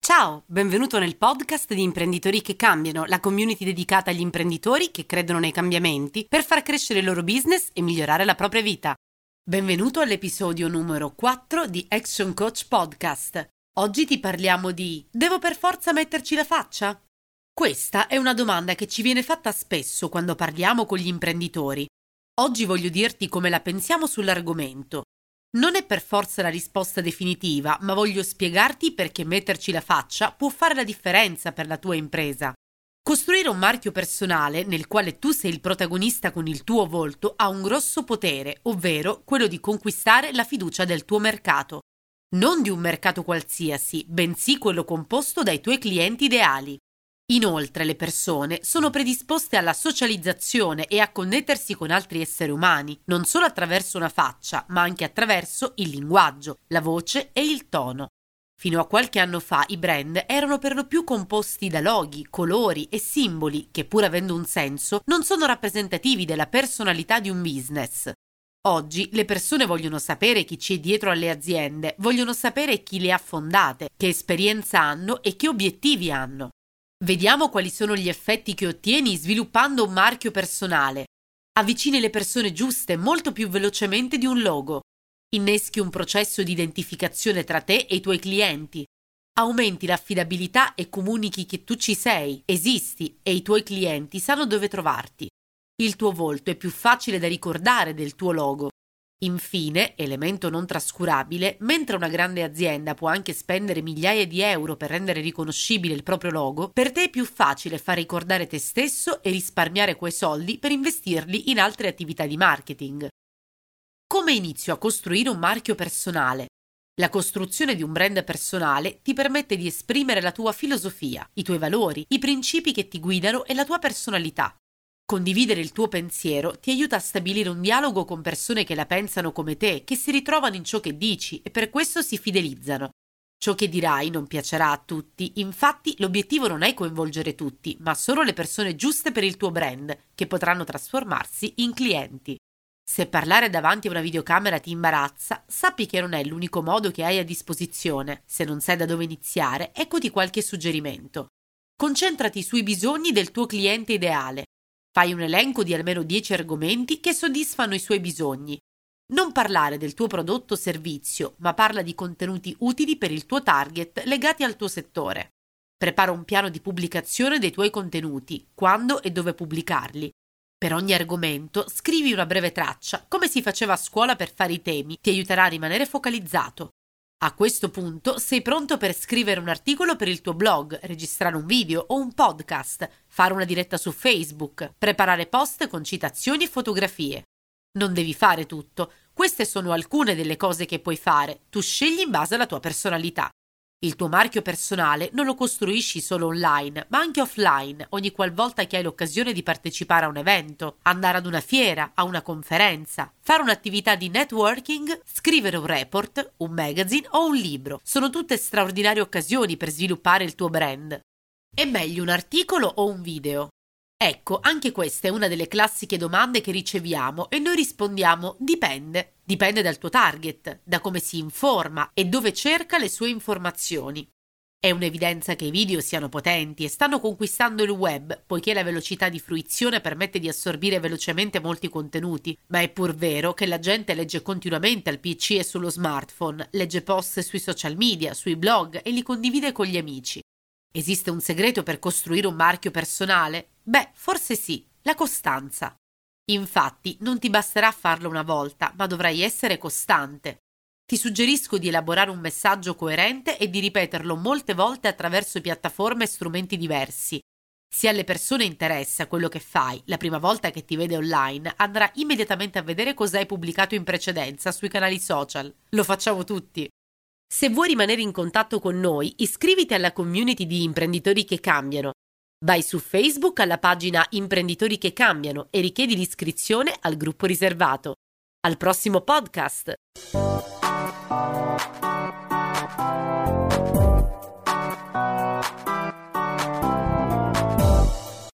Ciao, benvenuto nel podcast di Imprenditori che cambiano, la community dedicata agli imprenditori che credono nei cambiamenti per far crescere il loro business e migliorare la propria vita. Benvenuto all'episodio numero 4 di Action Coach Podcast. Oggi ti parliamo di Devo per forza metterci la faccia? Questa è una domanda che ci viene fatta spesso quando parliamo con gli imprenditori. Oggi voglio dirti come la pensiamo sull'argomento non è per forza la risposta definitiva, ma voglio spiegarti perché metterci la faccia può fare la differenza per la tua impresa. Costruire un marchio personale nel quale tu sei il protagonista con il tuo volto ha un grosso potere, ovvero quello di conquistare la fiducia del tuo mercato. Non di un mercato qualsiasi, bensì quello composto dai tuoi clienti ideali. Inoltre le persone sono predisposte alla socializzazione e a connettersi con altri esseri umani, non solo attraverso una faccia, ma anche attraverso il linguaggio, la voce e il tono. Fino a qualche anno fa i brand erano per lo più composti da loghi, colori e simboli che, pur avendo un senso, non sono rappresentativi della personalità di un business. Oggi le persone vogliono sapere chi c'è dietro alle aziende, vogliono sapere chi le ha fondate, che esperienza hanno e che obiettivi hanno. Vediamo quali sono gli effetti che ottieni sviluppando un marchio personale. Avvicini le persone giuste molto più velocemente di un logo. Inneschi un processo di identificazione tra te e i tuoi clienti. Aumenti l'affidabilità e comunichi che tu ci sei, esisti e i tuoi clienti sanno dove trovarti. Il tuo volto è più facile da ricordare del tuo logo. Infine, elemento non trascurabile, mentre una grande azienda può anche spendere migliaia di euro per rendere riconoscibile il proprio logo, per te è più facile far ricordare te stesso e risparmiare quei soldi per investirli in altre attività di marketing. Come inizio a costruire un marchio personale? La costruzione di un brand personale ti permette di esprimere la tua filosofia, i tuoi valori, i principi che ti guidano e la tua personalità. Condividere il tuo pensiero ti aiuta a stabilire un dialogo con persone che la pensano come te, che si ritrovano in ciò che dici e per questo si fidelizzano. Ciò che dirai non piacerà a tutti, infatti l'obiettivo non è coinvolgere tutti, ma solo le persone giuste per il tuo brand, che potranno trasformarsi in clienti. Se parlare davanti a una videocamera ti imbarazza, sappi che non è l'unico modo che hai a disposizione. Se non sai da dove iniziare, eccoti qualche suggerimento. Concentrati sui bisogni del tuo cliente ideale. Fai un elenco di almeno 10 argomenti che soddisfano i suoi bisogni. Non parlare del tuo prodotto o servizio, ma parla di contenuti utili per il tuo target legati al tuo settore. Prepara un piano di pubblicazione dei tuoi contenuti, quando e dove pubblicarli. Per ogni argomento scrivi una breve traccia, come si faceva a scuola per fare i temi, ti aiuterà a rimanere focalizzato. A questo punto sei pronto per scrivere un articolo per il tuo blog, registrare un video o un podcast, fare una diretta su Facebook, preparare post con citazioni e fotografie. Non devi fare tutto, queste sono alcune delle cose che puoi fare, tu scegli in base alla tua personalità. Il tuo marchio personale non lo costruisci solo online, ma anche offline, ogni qualvolta che hai l'occasione di partecipare a un evento, andare ad una fiera, a una conferenza, fare un'attività di networking, scrivere un report, un magazine o un libro. Sono tutte straordinarie occasioni per sviluppare il tuo brand. È meglio un articolo o un video? Ecco, anche questa è una delle classiche domande che riceviamo e noi rispondiamo dipende. Dipende dal tuo target, da come si informa e dove cerca le sue informazioni. È un'evidenza che i video siano potenti e stanno conquistando il web, poiché la velocità di fruizione permette di assorbire velocemente molti contenuti, ma è pur vero che la gente legge continuamente al PC e sullo smartphone, legge post sui social media, sui blog e li condivide con gli amici. Esiste un segreto per costruire un marchio personale? Beh, forse sì, la costanza. Infatti, non ti basterà farlo una volta, ma dovrai essere costante. Ti suggerisco di elaborare un messaggio coerente e di ripeterlo molte volte attraverso piattaforme e strumenti diversi. Se alle persone interessa quello che fai, la prima volta che ti vede online andrà immediatamente a vedere cosa hai pubblicato in precedenza sui canali social. Lo facciamo tutti. Se vuoi rimanere in contatto con noi, iscriviti alla community di imprenditori che cambiano. Vai su Facebook alla pagina Imprenditori che cambiano e richiedi l'iscrizione al gruppo riservato. Al prossimo podcast!